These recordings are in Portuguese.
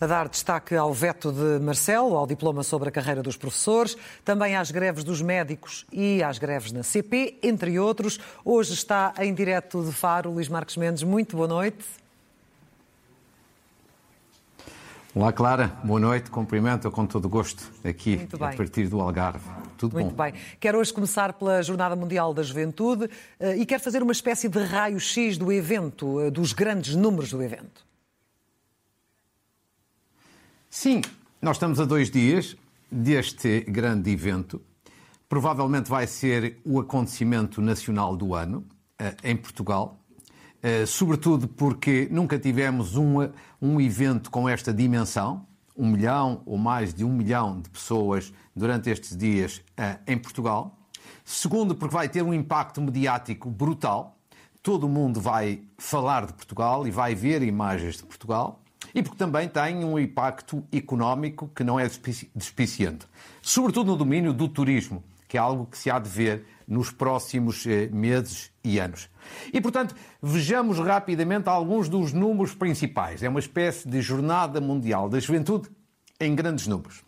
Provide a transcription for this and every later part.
A dar destaque ao veto de Marcelo, ao diploma sobre a carreira dos professores, também às greves dos médicos e às greves na CP, entre outros. Hoje está em direto de Faro Luís Marques Mendes. Muito boa noite. Olá, Clara. Boa noite. Cumprimento com todo gosto aqui a partir do Algarve. Tudo Muito bom? bem. Quero hoje começar pela Jornada Mundial da Juventude eh, e quero fazer uma espécie de raio-x do evento, eh, dos grandes números do evento. Sim, nós estamos a dois dias deste grande evento. Provavelmente vai ser o acontecimento nacional do ano eh, em Portugal, eh, sobretudo porque nunca tivemos um, um evento com esta dimensão, um milhão ou mais de um milhão de pessoas durante estes dias eh, em Portugal. Segundo, porque vai ter um impacto mediático brutal. Todo o mundo vai falar de Portugal e vai ver imagens de Portugal e porque também tem um impacto económico que não é despiciente, sobretudo no domínio do turismo, que é algo que se há de ver nos próximos eh, meses e anos. E, portanto, vejamos rapidamente alguns dos números principais. É uma espécie de jornada mundial da juventude em grandes números.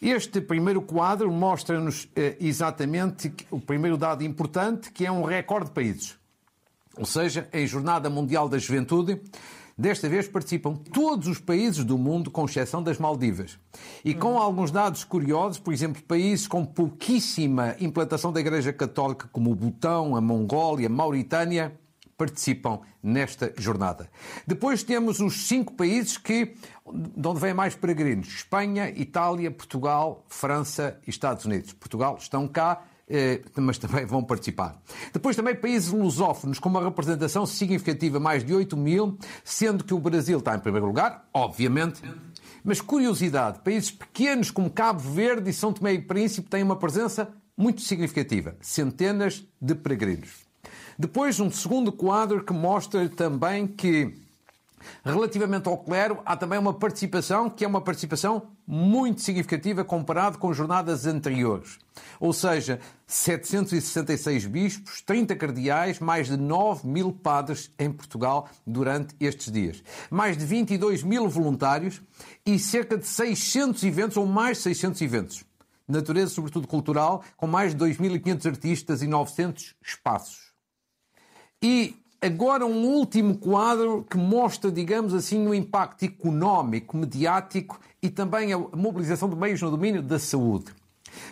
Este primeiro quadro mostra-nos eh, exatamente o primeiro dado importante, que é um recorde de países. Ou seja, em Jornada Mundial da Juventude, Desta vez participam todos os países do mundo, com exceção das Maldivas. E com alguns dados curiosos, por exemplo, países com pouquíssima implantação da Igreja Católica, como o Butão, a Mongólia, a Mauritânia, participam nesta jornada. Depois temos os cinco países que, de onde vêm mais peregrinos: Espanha, Itália, Portugal, França e Estados Unidos. Portugal estão cá mas também vão participar. Depois também países lusófonos com uma representação significativa, mais de 8 mil, sendo que o Brasil está em primeiro lugar, obviamente. Mas curiosidade, países pequenos como Cabo Verde e São Tomé e Príncipe têm uma presença muito significativa, centenas de peregrinos. Depois um segundo quadro que mostra também que Relativamente ao clero, há também uma participação que é uma participação muito significativa comparado com jornadas anteriores. Ou seja, 766 bispos, 30 cardeais, mais de 9 mil padres em Portugal durante estes dias. Mais de 22 mil voluntários e cerca de 600 eventos ou mais de 600 eventos. Natureza, sobretudo cultural, com mais de 2.500 artistas e 900 espaços. E Agora, um último quadro que mostra, digamos assim, o impacto económico, mediático e também a mobilização de meios no domínio da saúde.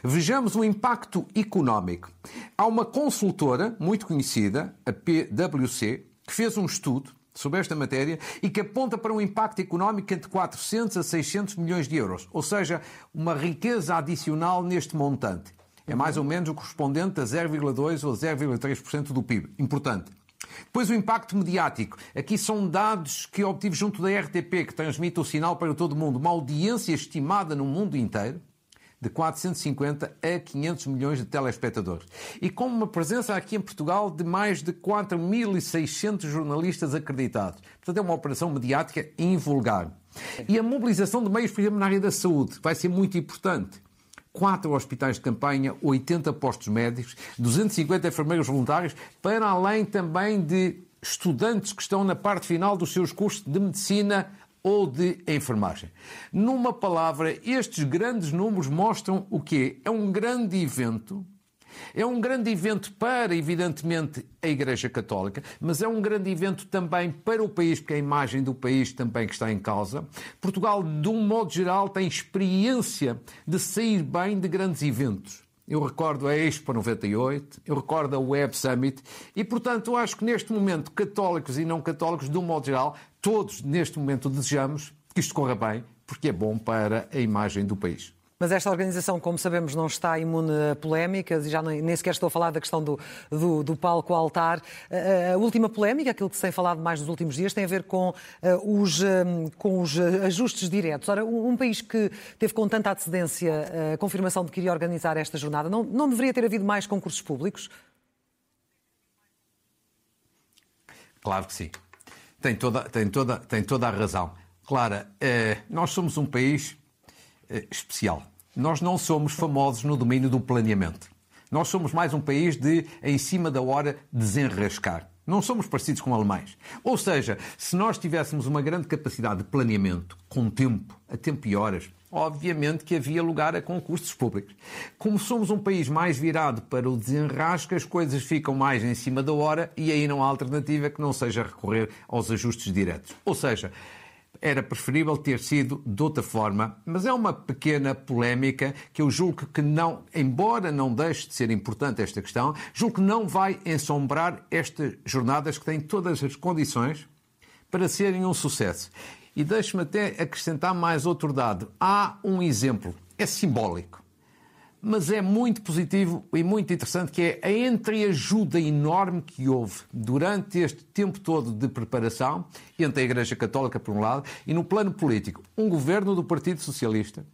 Vejamos o impacto económico. Há uma consultora muito conhecida, a PwC, que fez um estudo sobre esta matéria e que aponta para um impacto económico entre 400 a 600 milhões de euros, ou seja, uma riqueza adicional neste montante. É mais ou menos o correspondente a 0,2 ou 0,3% do PIB. Importante. Depois o impacto mediático. Aqui são dados que obtive junto da RTP, que transmite o sinal para todo o mundo. Uma audiência estimada no mundo inteiro de 450 a 500 milhões de telespectadores. E com uma presença aqui em Portugal de mais de 4.600 jornalistas acreditados. Portanto, é uma operação mediática invulgar. E a mobilização de meios, por exemplo, na área da saúde, vai ser muito importante quatro hospitais de campanha, 80 postos médicos, 250 enfermeiros voluntários, para além também de estudantes que estão na parte final dos seus cursos de medicina ou de enfermagem. Numa palavra, estes grandes números mostram o quê? É um grande evento é um grande evento para, evidentemente, a Igreja Católica, mas é um grande evento também para o país, porque é a imagem do país também que está em causa. Portugal, de um modo geral, tem experiência de sair bem de grandes eventos. Eu recordo a Expo 98, eu recordo a Web Summit e, portanto, eu acho que neste momento, católicos e não católicos, de um modo geral, todos neste momento desejamos que isto corra bem, porque é bom para a imagem do país. Mas esta organização, como sabemos, não está imune a polémicas e já nem, sequer estou a falar da questão do, do, do palco altar. A, última polémica, aquilo que se tem falado mais nos últimos dias, tem a ver com, uh, os, um, com os ajustes diretos. Ora, um, país que teve com tanta antecedência a confirmação de que iria organizar esta jornada, não, não deveria ter havido mais concursos públicos? Claro que sim. Tem toda, tem toda, tem toda a razão. Clara, eh, nós somos um país eh, especial. Nós não somos famosos no domínio do planeamento. Nós somos mais um país de, em cima da hora, desenrascar. Não somos parecidos com alemães. Ou seja, se nós tivéssemos uma grande capacidade de planeamento, com tempo, a tempo e horas, obviamente que havia lugar a concursos públicos. Como somos um país mais virado para o desenrasque, as coisas ficam mais em cima da hora e aí não há alternativa que não seja recorrer aos ajustes diretos. Ou seja, era preferível ter sido de outra forma, mas é uma pequena polémica que eu julgo que não, embora não deixe de ser importante esta questão, julgo que não vai ensombrar estas jornadas que têm todas as condições para serem um sucesso. E deixe-me até acrescentar mais outro dado. Há um exemplo, é simbólico mas é muito positivo e muito interessante que é a entreajuda enorme que houve durante este tempo todo de preparação entre a Igreja Católica, por um lado, e no plano político, um governo do Partido Socialista,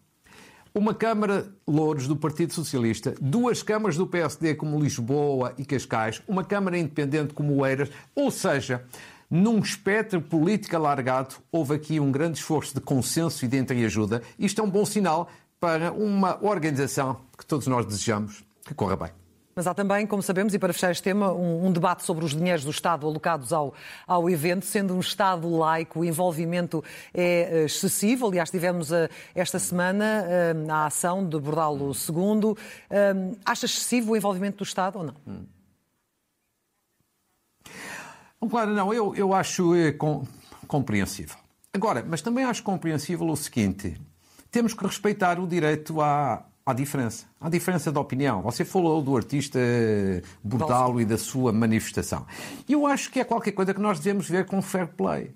uma Câmara Louros do Partido Socialista, duas câmaras do PSD como Lisboa e Cascais, uma Câmara Independente como Eiras, ou seja, num espectro político alargado, houve aqui um grande esforço de consenso e de entreajuda. Isto é um bom sinal para uma organização que todos nós desejamos que corra bem. Mas há também, como sabemos, e para fechar este tema, um, um, debate sobre os dinheiros do Estado alocados ao, ao evento. Sendo um Estado laico, o envolvimento é eh, excessivo. Aliás, tivemos uh, esta semana uh, a ação de Bordalo II. Uh, acha excessivo o envolvimento do Estado ou não? Hum. Claro, não. Eu, eu acho com, compreensível. Agora, mas também acho compreensível o seguinte: temos que respeitar o direito à, à diferença. À diferença de opinião. Você falou do artista Bordalo e da sua manifestação. Eu acho que é qualquer coisa que nós devemos ver com fair play.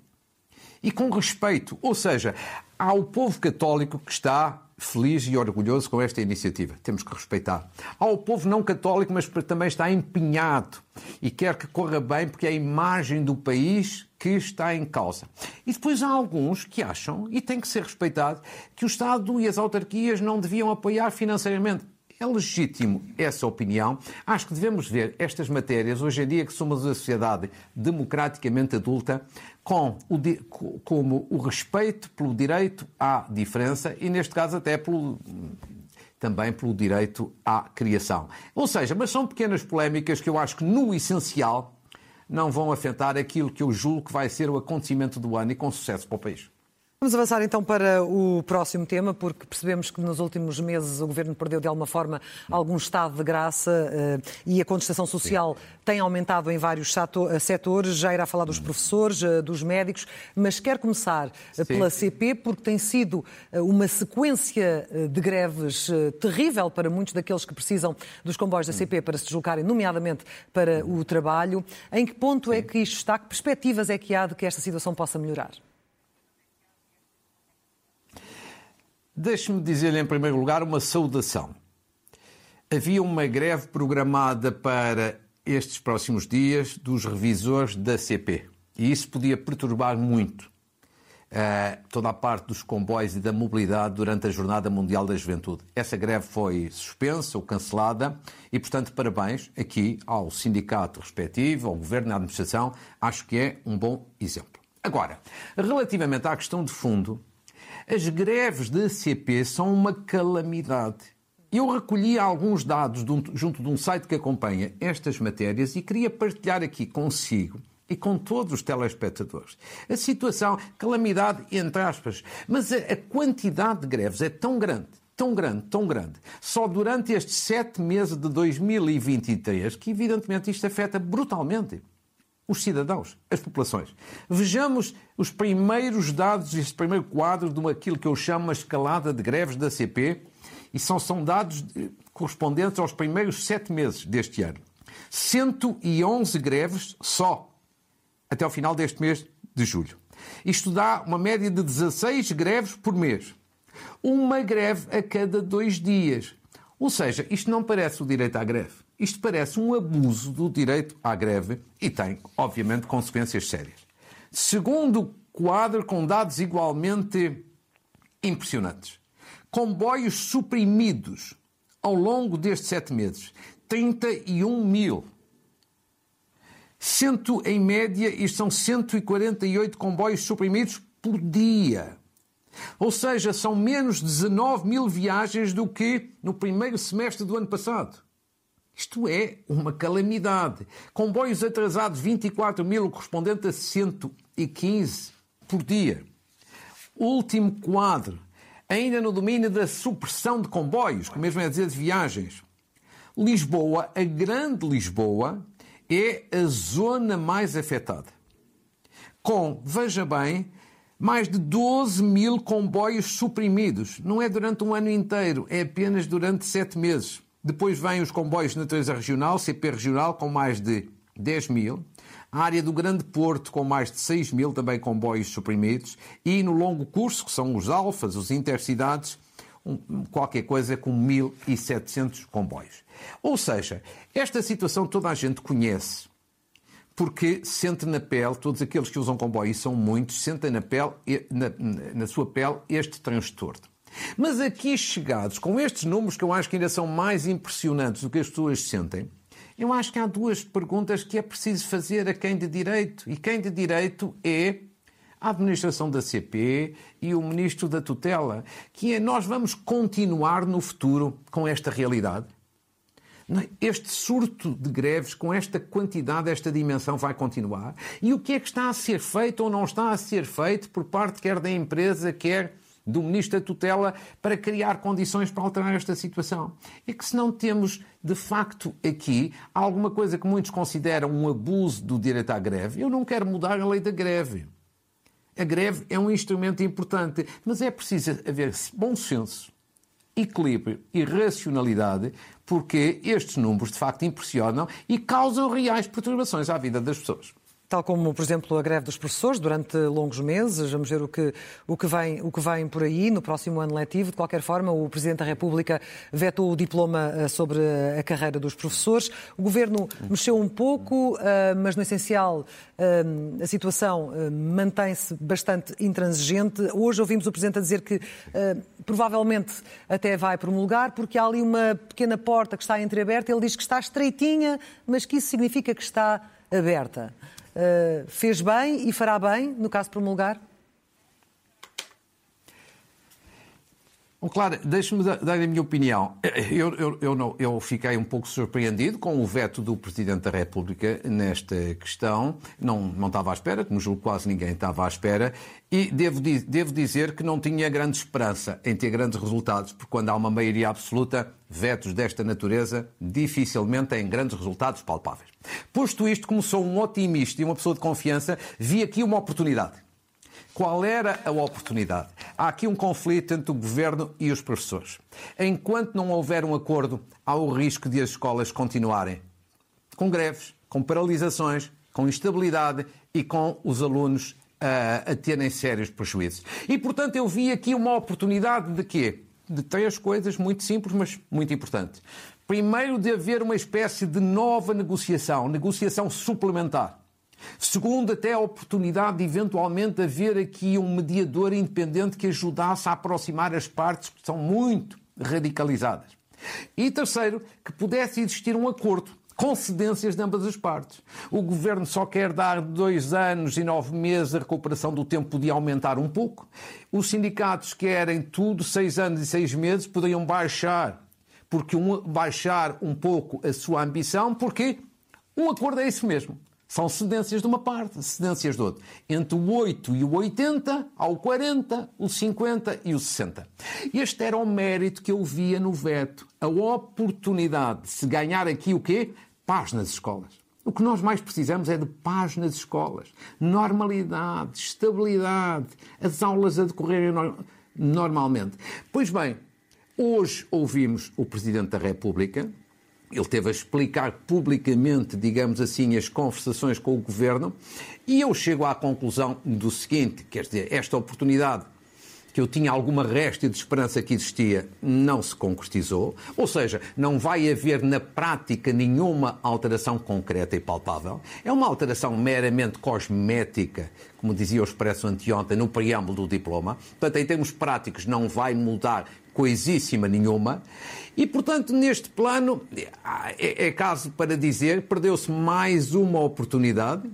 E com respeito. Ou seja, há o povo católico que está feliz e orgulhoso com esta iniciativa. Temos que respeitar. Há o povo não católico, mas também está empenhado e quer que corra bem porque é a imagem do país que está em causa. E depois há alguns que acham, e tem que ser respeitado, que o Estado e as autarquias não deviam apoiar financeiramente. É legítimo essa opinião. Acho que devemos ver estas matérias, hoje em dia que somos uma sociedade democraticamente adulta, com o, como o respeito pelo direito à diferença e, neste caso, até pelo, também pelo direito à criação. Ou seja, mas são pequenas polémicas que eu acho que, no essencial, não vão afetar aquilo que eu julgo que vai ser o acontecimento do ano e com sucesso para o país. Vamos avançar então para o próximo tema, porque percebemos que nos últimos meses o Governo perdeu de alguma forma algum estado de graça uh, e a contestação social Sim. tem aumentado em vários eh, setores. Já irá falar dos professores, uh, dos médicos, mas quer começar uh, pela CP, porque tem sido uma sequência de greves terrível para muitos daqueles que precisam dos comboios da CP para se deslocarem, nomeadamente para o trabalho. Em que ponto é Sim. é que isto está? Que perspectivas é que há de que esta situação possa melhorar? Deixe-me dizer-lhe, em primeiro lugar, uma saudação. Havia uma greve programada para estes próximos dias dos revisores da CP. E isso podia perturbar muito uh, toda a parte dos comboios e da mobilidade durante a Jornada Mundial da Juventude. Essa greve foi suspensa ou cancelada e, portanto, parabéns aqui ao sindicato respectivo, ao governo e à administração. Acho que é um bom exemplo. Agora, relativamente à questão de fundo, as greves da CP são uma calamidade. Eu recolhi alguns dados junto de um site que acompanha estas matérias e queria partilhar aqui consigo e com todos os telespectadores. A situação, calamidade entre aspas, mas a, a quantidade de greves é tão grande, tão grande, tão grande, só durante estes sete meses de 2023, que evidentemente isto afeta brutalmente os cidadãos, as populações. Vejamos os primeiros dados, este primeiro quadro de aquilo que eu chamo a escalada de greves da CP, e são, são dados correspondentes aos primeiros sete meses deste ano. 111 greves só até ao final deste mês de julho. Isto dá uma média de 16 greves por mês. Uma greve a cada dois dias. Ou seja, isto não parece o direito à greve. Isto parece um abuso do direito à greve e tem, obviamente, consequências sérias. Segundo quadro, com dados igualmente impressionantes. Comboios suprimidos ao longo destes sete meses. 31 mil. Cento, em média, isto são 148 comboios suprimidos por dia. Ou seja, são menos 19 mil viagens do que no primeiro semestre do ano passado. Isto é uma calamidade. Comboios atrasados, 24 mil, correspondente a 115 por dia. Último quadro, ainda no domínio da supressão de comboios, que mesmo é dizer de viagens. Lisboa, a grande Lisboa, é a zona mais afetada. Com, veja bem, mais de 12 mil comboios suprimidos. Não é durante um ano inteiro, é apenas durante sete meses. Depois vêm os comboios de natureza regional, CP regional, com mais de 10 mil. A área do Grande Porto, com mais de 6 mil também comboios suprimidos. E no longo curso, que são os alfas, os intercidades, qualquer coisa com 1.700 comboios. Ou seja, esta situação toda a gente conhece, porque sente na pele, todos aqueles que usam comboio, e são muitos, sentem na, pele, na, na sua pele este transtorno. Mas aqui chegados, com estes números que eu acho que ainda são mais impressionantes do que as pessoas sentem, eu acho que há duas perguntas que é preciso fazer a quem de direito. E quem de direito é a administração da CP e o ministro da tutela, que é nós vamos continuar no futuro com esta realidade. É? Este surto de greves, com esta quantidade, esta dimensão, vai continuar. E o que é que está a ser feito ou não está a ser feito por parte quer da empresa, quer do Ministro da Tutela para criar condições para alterar esta situação. É que se não temos, de facto, aqui alguma coisa que muitos consideram um abuso do direito à greve, eu não quero mudar a lei da greve. A greve é um instrumento importante, mas é preciso haver bom senso, equilíbrio e racionalidade, porque estes números de facto impressionam e causam reais perturbações à vida das pessoas tal como, por exemplo, a greve dos professores durante longos meses. Vamos ver o que, o que, vem, o que vem por aí no próximo ano letivo. De qualquer forma, o Presidente da República vetou o diploma eh, sobre a carreira dos professores. O Governo mexeu um pouco, eh, mas no essencial eh, a situação mantém-se bastante intransigente. Hoje ouvimos o Presidente a dizer que provavelmente até vai promulgar, porque há ali uma pequena porta que está entreaberta. Ele diz que está estreitinha, mas que isso significa que está aberta. Uh, fez bem e fará bem, no caso promulgar? Bom, claro, deixe-me dar a minha opinião. Eu, eu, eu, não, eu, fiquei um pouco surpreendido com o veto do Presidente da República nesta questão. Não, não estava à espera, como julgo quase ninguém estava à espera. E devo, devo dizer que não tinha grande esperança em ter grandes resultados, porque quando há uma maioria absoluta, vetos desta natureza dificilmente têm grandes resultados palpáveis. Posto isto, como sou um otimista e uma pessoa de confiança, vi aqui uma oportunidade. Qual era a oportunidade? Há aqui um conflito entre o governo e os professores. Enquanto não houver um acordo, há o risco de as escolas continuarem com greves, com paralisações, com instabilidade e com os alunos a, a terem sérios prejuízos. E, portanto, eu vi aqui uma oportunidade de quê? De três coisas muito simples, mas muito importantes. Primeiro, de haver uma espécie de nova negociação, negociação suplementar. Segundo, até a oportunidade de eventualmente haver aqui um mediador independente que ajudasse a aproximar as partes que são muito radicalizadas. E terceiro, que pudesse existir um acordo com cedências de ambas as partes. O governo só quer dar dois anos e nove meses, a recuperação do tempo podia aumentar um pouco. Os sindicatos querem tudo, seis anos e seis meses, poderiam baixar, porque um, baixar um pouco a sua ambição, porque um acordo é isso mesmo. São cedências de uma parte, cedências de outra. Entre o 8 e o 80, há o 40, o 50 e o 60. Este era o mérito que eu via no veto. A oportunidade de se ganhar aqui o quê? Paz nas escolas. O que nós mais precisamos é de paz nas escolas. Normalidade, estabilidade, as aulas a decorrerem normalmente. Pois bem, hoje ouvimos o Presidente da República, ele teve a explicar publicamente, digamos assim, as conversações com o governo, e eu chego à conclusão do seguinte: quer dizer, esta oportunidade que eu tinha alguma resta de esperança que existia, não se concretizou. Ou seja, não vai haver na prática nenhuma alteração concreta e palpável. É uma alteração meramente cosmética, como dizia o Expresso anteontem, no preâmbulo do diploma. Portanto, em termos práticos, não vai mudar coisíssima nenhuma. E, portanto, neste plano, é, é caso para dizer, perdeu-se mais uma oportunidade.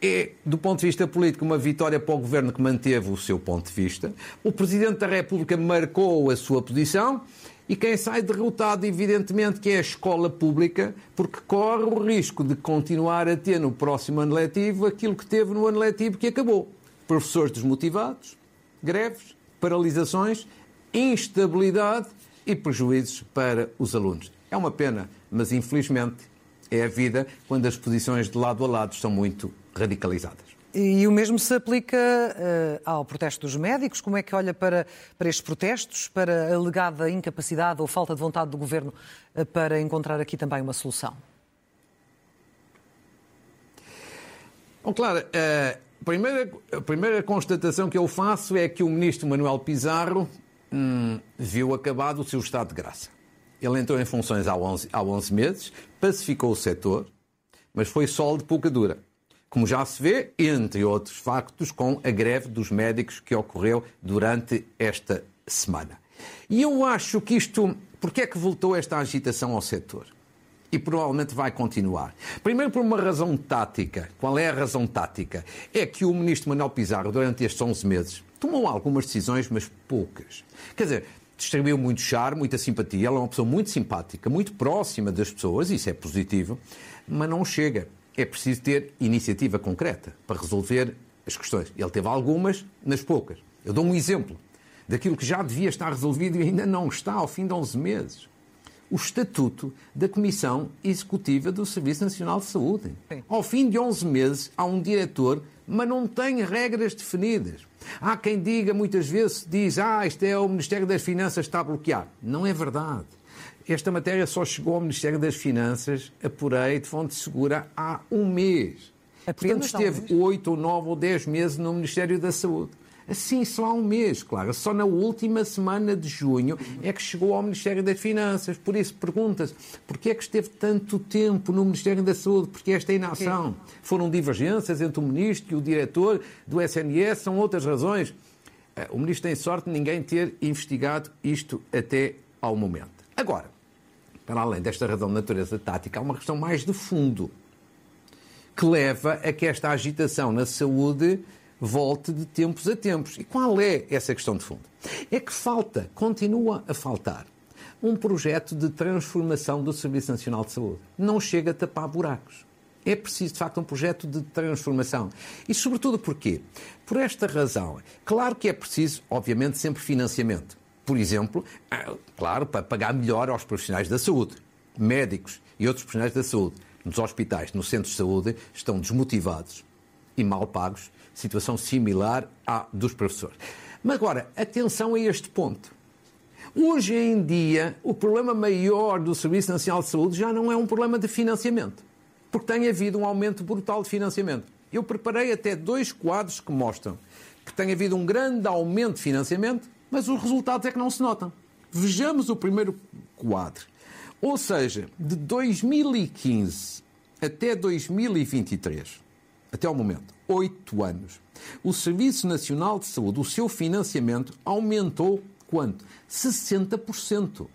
É, do ponto de vista político, uma vitória para o governo que manteve o seu ponto de vista. O Presidente da República marcou a sua posição E quem sai derrotado, evidentemente, que é a escola pública, porque corre o risco de continuar a ter no próximo ano letivo aquilo que teve no ano letivo que acabou. Professores desmotivados, greves, paralisações, instabilidade e prejuízos para os alunos. É uma pena, mas infelizmente é a vida quando as posições de lado a lado são muito radicalizadas. E o mesmo se aplica uh, ao protesto dos médicos. Como é que olha para, para estes protestos, para a alegada incapacidade ou falta de vontade do governo uh, para encontrar aqui também uma solução? Bom, claro, uh, a, primeira, a primeira constatação que eu faço é que o ministro Manuel Pizarro hum, viu acabado o seu estado de graça. Ele entrou em funções há 11, há 11 meses, pacificou o setor, mas foi sol de pouca dura como já se vê, entre outros factos, com a greve dos médicos que ocorreu durante esta semana. E eu acho que isto. Porquê é que voltou esta agitação ao setor? E provavelmente vai continuar. Primeiro, por uma razão tática. Qual é a razão tática? É que o ministro Manuel Pizarro, durante estes 11 meses, tomou algumas decisões, mas poucas. Quer dizer, distribuiu muito charme, muita simpatia. Ela é uma pessoa muito simpática, muito próxima das pessoas, isso é positivo, mas não chega é preciso ter iniciativa concreta para resolver as questões. Ele teve algumas, mas poucas. Eu dou um exemplo daquilo que já devia estar resolvido e ainda não está ao fim de 11 meses. O estatuto da Comissão Executiva do Serviço Nacional de Saúde. Ao fim de 11 meses, há um diretor, mas não tem regras definidas. Há quem diga, muitas vezes, diz, ah, isto é o Ministério das Finanças está a bloquear. Não é verdade. Esta matéria só chegou ao Ministério das Finanças, apurei de fonte segura, há um mês. Portanto, esteve oito ou nove ou dez meses no Ministério da Saúde. Assim, só há um mês, claro. Só na última semana de junho é que chegou ao Ministério das Finanças. Por isso, pergunta-se, porquê é que esteve tanto tempo no Ministério da Saúde? Porque esta inação? Foram divergências entre o Ministro e o diretor do SNS? São outras razões? Eh, o Ministro tem sorte de ninguém ter investigado isto até ao momento. Agora, para além desta razão de natureza tática, há uma questão mais de fundo que leva a que esta agitação na saúde volte de tempos a tempos. E qual é essa questão de fundo? É que falta, continua a faltar, um projeto de transformação do Serviço Nacional de Saúde. Não chega a tapar buracos. É preciso, de facto, um projeto de transformação. E, sobretudo, porquê? Por esta razão. Claro que é preciso, obviamente, sempre financiamento por exemplo, ah, claro, para pagar melhor aos profissionais da saúde, médicos e outros profissionais da saúde. Nos hospitais, nos centros de saúde, estão desmotivados e mal pagos, situação similar à dos professores. Mas agora, atenção a este ponto. Hoje em dia, o problema maior do Serviço Nacional de Saúde já não é um problema de financiamento, porque tem havido um aumento brutal de financiamento. Eu preparei até dois quadros que mostram que tem havido um grande aumento de financiamento mas os resultados é que não se notam. Vejamos o primeiro quadro. Ou seja, de 2015 até 2023, até ao momento, oito anos, o Serviço Nacional de Saúde, o seu financiamento aumentou quanto? 60%.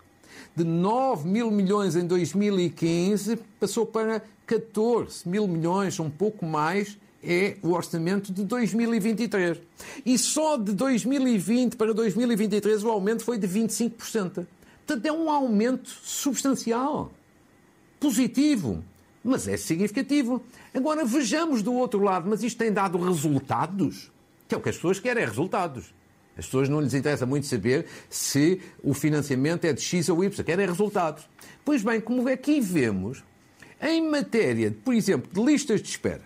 De 9 mil milhões em 2015 passou para 14 mil milhões, um pouco mais, é o orçamento de 2023. E só de 2020 para 2023 o aumento foi de 25%. Portanto, é um aumento substancial, positivo, mas é significativo. Agora vejamos do outro lado, mas isto tem dado resultados? Que é o que as pessoas querem, é resultados. As pessoas não lhes interessa muito saber se o financiamento é de X ou Y, querem resultados. Pois bem, como aqui vemos, em matéria, por exemplo, de listas de espera,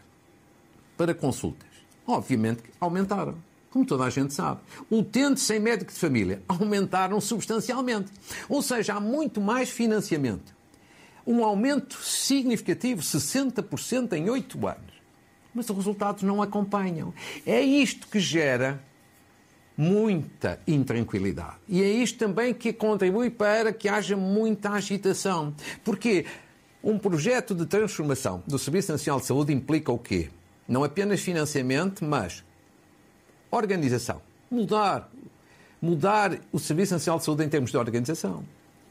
para consultas. Obviamente aumentaram, como toda a gente sabe. Utentes sem médico de família aumentaram substancialmente. Ou seja, há muito mais financiamento. Um aumento significativo, 60% em oito anos. Mas os resultados não acompanham. É isto que gera muita intranquilidade. E é isto também que contribui para que haja muita agitação. Porque um projeto de transformação do Serviço Nacional de Saúde implica o quê? Não apenas financiamento, mas organização. Mudar. Mudar o Serviço Nacional de Saúde em termos de organização,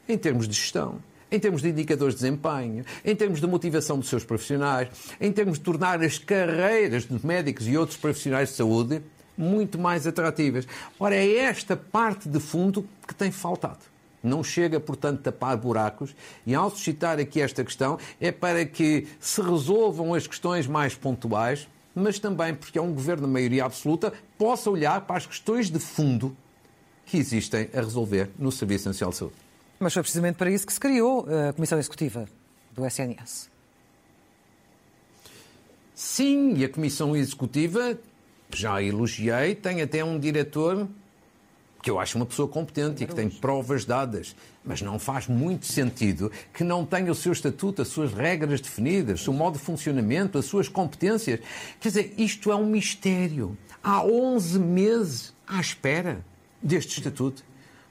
em termos de gestão, em termos de indicadores de desempenho, em termos de motivação dos seus profissionais, em termos de tornar as carreiras de médicos e outros profissionais de saúde muito mais atrativas. Ora, é esta parte de fundo que tem faltado. não chega, portanto, a tapar buracos. E ao suscitar aqui esta questão, é para que se resolvam as questões mais pontuais, mas também porque é um governo de maioria absoluta, possa olhar para as questões de fundo que existem a resolver no Serviço Nacional de Saúde. Mas foi precisamente para isso que se criou a Comissão Executiva do SNS. Sim, e a Comissão Executiva, já elogiei, tem até um diretor que eu acho uma pessoa competente e que tem provas dadas, mas não faz muito sentido que não tenha o seu estatuto, as suas regras definidas, o seu modo de funcionamento, as suas competências. Quer dizer, isto é um mistério. Há 11 meses à espera deste estatuto.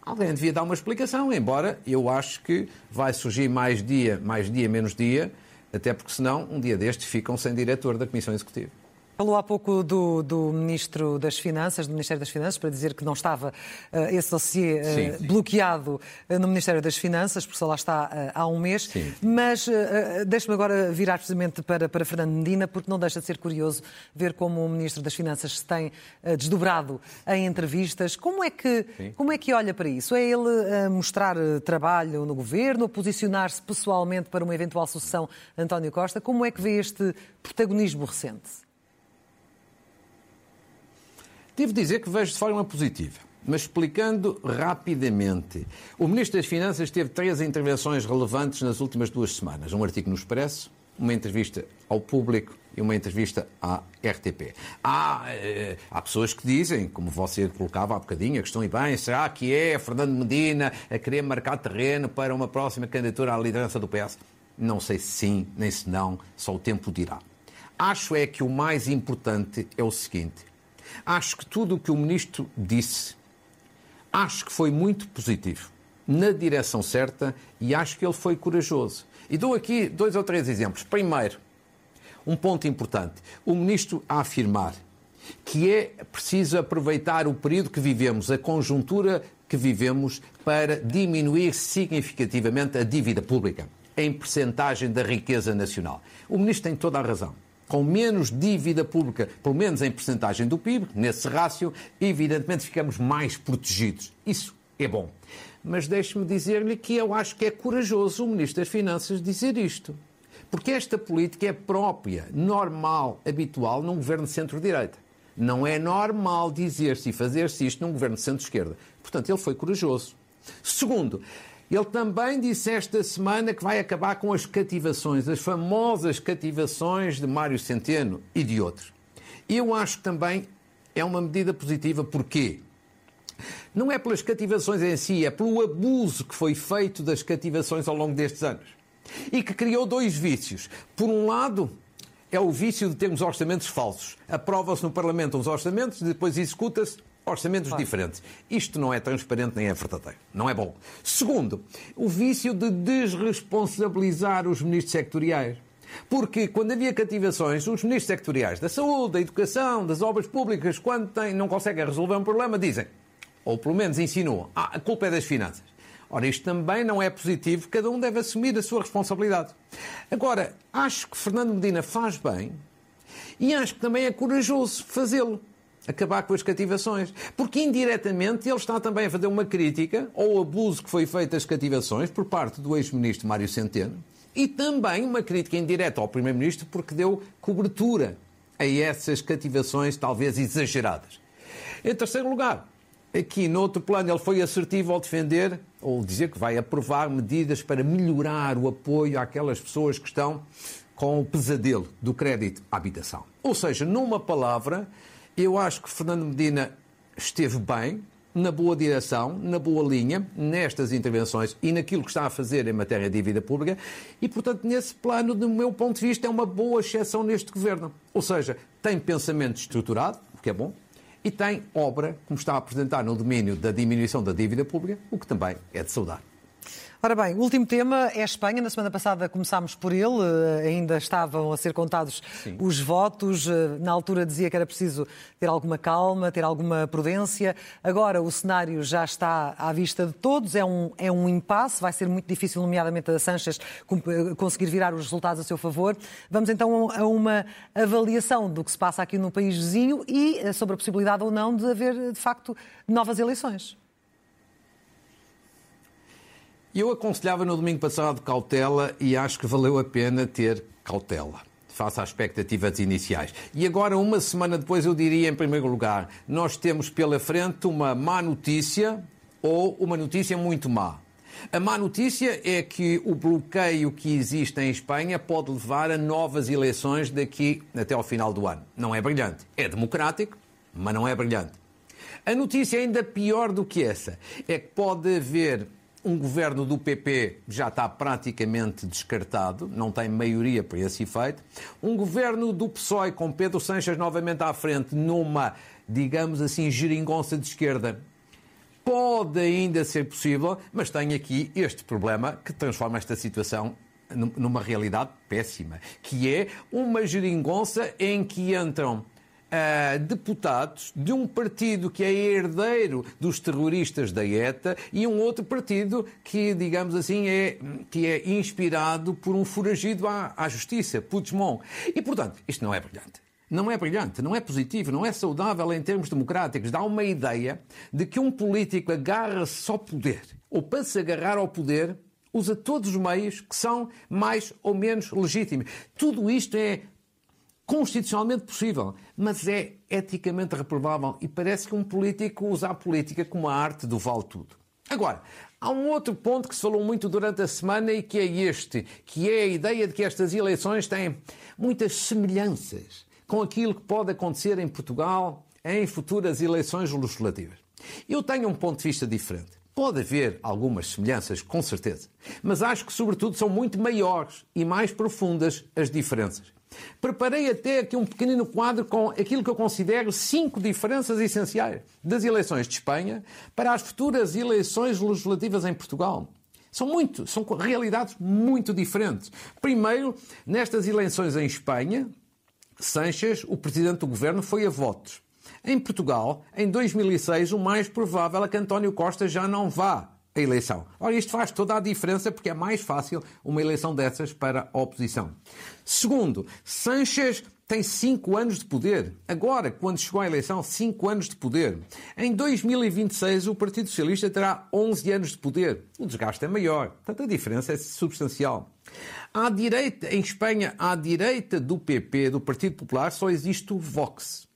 Alguém devia dar uma explicação, embora eu acho que vai surgir mais dia, mais dia, menos dia, até porque senão, um dia destes, ficam sem diretor da Comissão Executiva. Falou há pouco do, do, Ministro das Finanças, do Ministério das Finanças, para dizer que não estava uh, esse dossiê uh, sim, sim. bloqueado uh, no Ministério das Finanças, porque só lá está há um mês. Sim. Mas deixe-me agora virar precisamente para, para Fernando Medina, porque não deixa de ser curioso ver como o Ministro das Finanças se tem desdobrado em entrevistas. Como é, que, como é que olha para isso? É ele mostrar trabalho no governo, posicionar-se pessoalmente para uma eventual sucessão António Costa? Como é que vê este protagonismo recente? Devo dizer que vejo de forma positiva. Mas explicando rapidamente, o Ministro das Finanças teve três intervenções relevantes nas últimas duas semanas. Um artigo no Expresso, uma entrevista ao público e uma entrevista à RTP. Há, eh, há pessoas que dizem, como você colocava há bocadinho, a questão e bem, será que é Fernando Medina a querer marcar terreno para uma próxima candidatura à liderança do PS? Não sei se sim, nem se não, só o tempo dirá. Acho é que o mais importante é o seguinte: Acho que tudo o que o Ministro disse, acho que foi muito positivo, na direção certa e acho que ele foi corajoso. E dou aqui dois ou três exemplos. Primeiro, um ponto importante. O Ministro a afirmar que é preciso aproveitar o período que vivemos, a conjuntura que vivemos, para diminuir significativamente a dívida pública em percentagem da riqueza nacional. O Ministro tem toda a razão com menos dívida pública, pelo menos em percentagem do PIB, nesse rácio, evidentemente ficamos mais protegidos. Isso é bom. Mas deixe-me dizer-lhe que eu acho que é corajoso o Ministro das Finanças dizer isto. Porque esta política é própria, normal, habitual num governo centro-direita. Não é normal dizer-se e fazer-se isto num governo centro-esquerda. Portanto, ele foi corajoso. Segundo, ele também disse esta semana que vai acabar com as cativações, as famosas cativações de Mário Centeno e de outros. Eu acho que também é uma medida positiva. Porquê? Não é pelas cativações em si, é pelo abuso que foi feito das cativações ao longo destes anos. E que criou dois vícios. Por um lado, é o vício de termos orçamentos falsos. Aprova-se no Parlamento os orçamentos, depois executa-se orçamentos claro. diferentes. Isto não é transparente nem é verdadeiro. Não é bom. Segundo, o vício de desresponsabilizar os ministros sectoriais. Porque quando havia cativações, os ministros sectoriais da saúde, da educação, das obras públicas, quando têm, não conseguem resolver um problema, dizem, ou pelo menos insinuam, ah, a culpa é das finanças. Ora, isto também não é positivo, cada um deve assumir a sua responsabilidade. Agora, acho que Fernando Medina faz bem e acho que também é corajoso fazê-lo acabar com as cativações. Porque indiretamente ele está também a fazer uma crítica ao abuso que foi feito às cativações por parte do ex-ministro Mário Centeno e também uma crítica indireta ao primeiro-ministro porque deu cobertura a essas cativações talvez exageradas. Em terceiro lugar, aqui no outro plano ele foi assertivo ao defender ou dizer que vai aprovar medidas para melhorar o apoio àquelas pessoas que estão com o pesadelo do crédito à habitação. Ou seja, numa palavra, eu acho que Fernando Medina esteve bem, na boa direção, na boa linha, nestas intervenções e naquilo que está a fazer em matéria de dívida pública, e, portanto, nesse plano, do meu ponto de vista, é uma boa exceção neste governo. Ou seja, tem pensamento estruturado, o que é bom, e tem obra, como está a apresentar no domínio da diminuição da dívida pública, o que também é de saudar. Ora bem, o último tema é a Espanha. Na semana passada começámos por ele, eh, ainda estavam a ser contados Sim. os votos. Eh, na altura dizia que era preciso ter alguma calma, ter alguma prudência. Agora o cenário já está à vista de todos, é um, é um impasse, vai ser muito difícil, nomeadamente a Sanches, eh, conseguir virar os resultados a seu favor. Vamos então a uma avaliação do que se passa aqui no país vizinho e sobre a possibilidade ou não de haver, de facto, novas eleições. Eu aconselhava no domingo passado cautela e acho que valeu a pena ter cautela face às expectativas iniciais. E agora, uma semana depois, eu diria, em primeiro lugar, nós temos pela frente uma má notícia ou uma notícia muito má. A má notícia é que o bloqueio que existe em Espanha pode levar a novas eleições daqui até ao final do ano. Não é brilhante. É democrático, mas não é brilhante. A notícia ainda pior do que essa é que pode haver um governo do PP já está praticamente descartado, não tem maioria para esse efeito. Um governo do PSOE com Pedro Sanches novamente à frente numa, digamos assim, geringonça de esquerda pode ainda ser possível, mas tem aqui este problema que transforma esta situação numa realidade péssima, que é uma geringonça em que entram uh, deputados de um partido que é herdeiro dos terroristas da ETA e um outro partido que, digamos assim, é, que é inspirado por um foragido à, à justiça, Puigdemont. E, portanto, isto não é brilhante. Não é brilhante, não é positivo, não é saudável em termos democráticos. Dá uma ideia de que um político agarra-se ao poder, ou para se agarrar ao poder, usa todos os meios que são mais ou menos legítimos. Tudo isto é constitucionalmente possível, mas é eticamente reprovável e parece que um político usa a política como a arte do vale tudo. Agora, há um outro ponto que se falou muito durante a semana e que é este, que é a ideia de que estas eleições têm muitas semelhanças com aquilo que pode acontecer em Portugal em futuras eleições legislativas. Eu tenho um ponto de vista diferente. Pode haver algumas semelhanças, com certeza, mas acho que, sobretudo, são muito maiores e mais profundas as diferenças. Preparei até aqui um pequenino quadro com aquilo que eu considero cinco diferenças essenciais das eleições de Espanha para as futuras eleições legislativas em Portugal. São muito, são realidades muito diferentes. Primeiro, nestas eleições em Espanha, Sánchez, o presidente do governo, foi a votos. Em Portugal, em 2006, o mais provável é que António Costa já não vá a eleição. Ora, isto faz toda a diferença porque é mais fácil uma eleição dessas para a oposição. Segundo, Sanchez tem cinco anos de poder. Agora, quando chegou à eleição, cinco anos de poder. Em 2026, o Partido Socialista terá 11 anos de poder. O desgaste é maior. Portanto, a diferença é substancial. À direita, em Espanha, à direita do PP, do Partido Popular, só existe o Vox.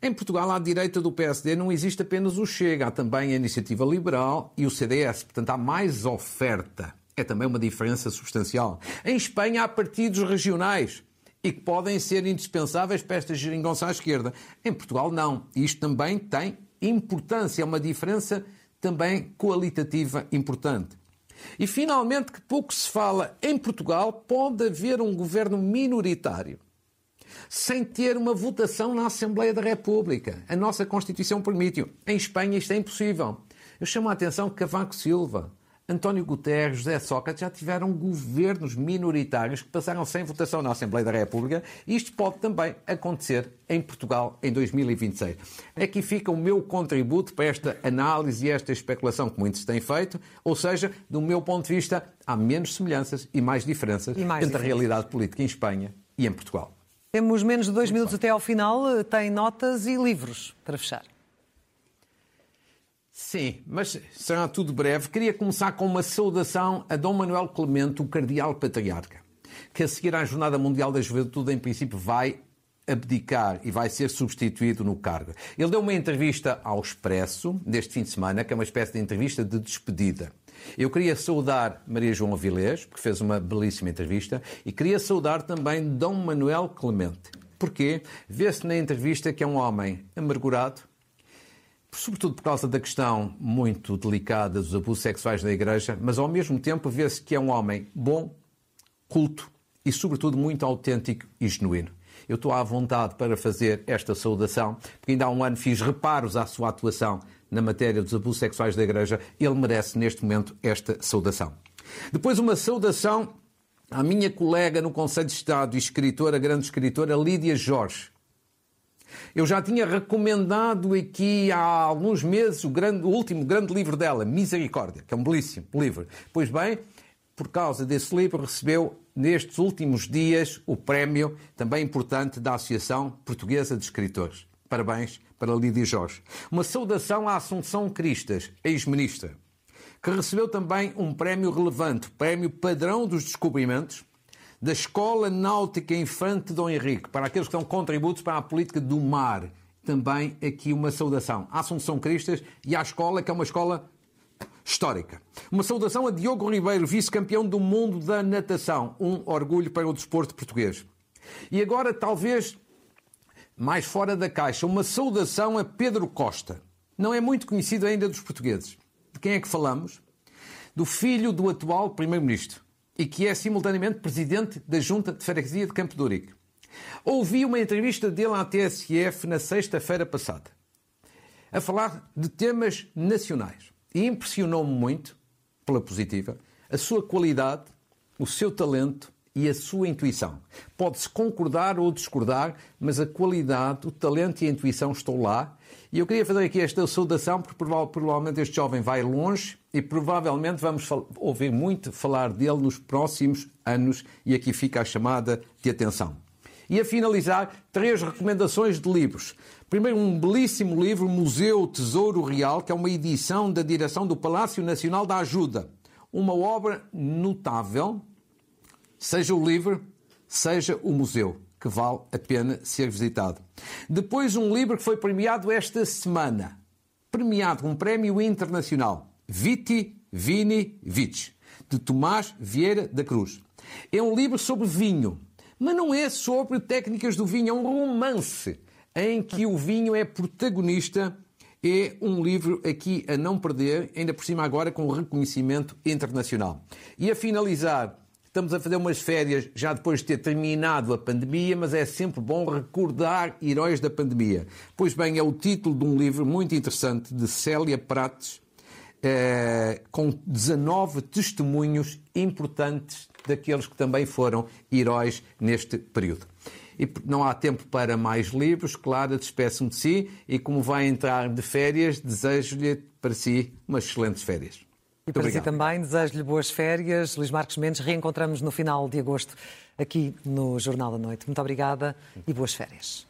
Em Portugal, à direita do PSD, não existe apenas o Chega, há também a Iniciativa Liberal e o CDS. Portanto, há mais oferta. É também uma diferença substancial. Em Espanha, há partidos regionais e que podem ser indispensáveis para esta geringonça à esquerda. Em Portugal, não. Isto também tem importância, é uma diferença também qualitativa importante. E, finalmente, que pouco se fala, em Portugal pode haver um governo minoritário sem ter uma votação na Assembleia da República. A nossa Constituição permite-o. Em Espanha isto é impossível. Eu chamo a atenção que Cavaco Silva, António Guterres, José Sócrates já tiveram governos minoritários que passaram sem votação na Assembleia da República e isto pode também acontecer em Portugal em 2026. Aqui fica o meu contributo para esta análise e esta especulação que muitos têm feito, ou seja, do meu ponto de vista, há menos semelhanças e mais diferenças e mais entre diferenças. a realidade política em Espanha e em Portugal. Temos menos de dois minutos até ao final. Tem notas e livros para fechar. Sim, mas será tudo breve. Queria começar com uma saudação a Dom Manuel Clemente, o Cardeal Patriarca, que a seguir à Jornada Mundial da Juventude, em princípio, vai abdicar e vai ser substituído no cargo. Ele deu uma entrevista ao Expresso deste fim de semana, que é uma espécie de entrevista de despedida. Eu queria saudar Maria João Avilés, porque fez uma belíssima entrevista, e queria saudar também Dom Manuel Clemente. Porquê? Vê-se na entrevista que é um homem amargurado, sobretudo por causa da questão muito delicada dos abusos sexuais na Igreja, mas ao mesmo tempo vê-se que é um homem bom, culto e, sobretudo, muito autêntico e genuíno. Eu estou à vontade para fazer esta saudação, porque ainda há um ano fiz reparos à sua atuação na matéria dos abusos sexuais da Igreja, ele merece neste momento esta saudação. Depois, uma saudação à minha colega no Conselho de Estado e escritora, grande escritora, Lídia Jorge. Eu já tinha recomendado aqui há alguns meses o, grande, o último grande livro dela, Misericórdia, que é um belíssimo livro. Pois bem, por causa desse livro, recebeu nestes últimos dias o prémio, também importante, da Associação Portuguesa de Escritores. Parabéns para Lídia Jorge. Uma saudação à Assunção Cristas, ex-ministra. que recebeu também um prémio relevante, Prémio Padrão dos Descobrimentos, da Escola Náutica Infante Dom Henrique, para aqueles que dão contributos para a política do mar. Também aqui uma saudação à Assunção Cristas e à escola, que é uma escola histórica. Uma saudação a Diogo Ribeiro, vice-campeão do mundo da natação. Um orgulho para o desporto português. E agora, talvez mais fora da caixa, uma saudação a Pedro Costa. Não é muito conhecido ainda dos portugueses. De quem é que falamos? Do filho do atual Primeiro-Ministro e que é simultaneamente presidente da Junta de Freguesia de Campo de Ourique. Ouvi uma entrevista dele à TSF na sexta-feira passada, a falar de temas nacionais. E impressionou-me muito, pela positiva, a sua qualidade, o seu talento e a sua intuição. Pode-se concordar ou discordar, mas a qualidade, o talento e a intuição estão lá. E eu queria fazer aqui esta saudação, porque provavelmente este jovem vai longe e provavelmente vamos ouvir muito falar dele nos próximos anos. E aqui fica a chamada de atenção. E a finalizar, três recomendações de livros. Primeiro, um belíssimo livro, Museu Tesouro Real, que é uma edição da direção do Palácio Nacional da Ajuda. Uma obra notável, seja o livro, seja o museu, que vale a pena ser visitado. Depois, um livro que foi premiado esta semana. Premiado com um prémio internacional. Viti Vini Vici, de Tomás Vieira da Cruz. É um livro sobre vinho, mas não é sobre técnicas do vinho, é um romance em que o vinho é protagonista. É um livro aqui a não perder, ainda por cima agora com reconhecimento internacional. E a finalizar, Estamos a fazer umas férias já depois de ter terminado a pandemia, mas é sempre bom recordar heróis da pandemia. Pois bem, é o título de um livro muito interessante de Célia Prates, eh, com 19 testemunhos importantes daqueles que também foram heróis neste período. E não há tempo para mais livros, Clara, despeço-me de si e como vai entrar de férias, desejo-lhe para si umas excelentes férias. E para si também, desejo-lhe boas férias. Luís Marcos Mendes, reencontramos no final de agosto aqui no Jornal da Noite. Muito obrigada e boas férias.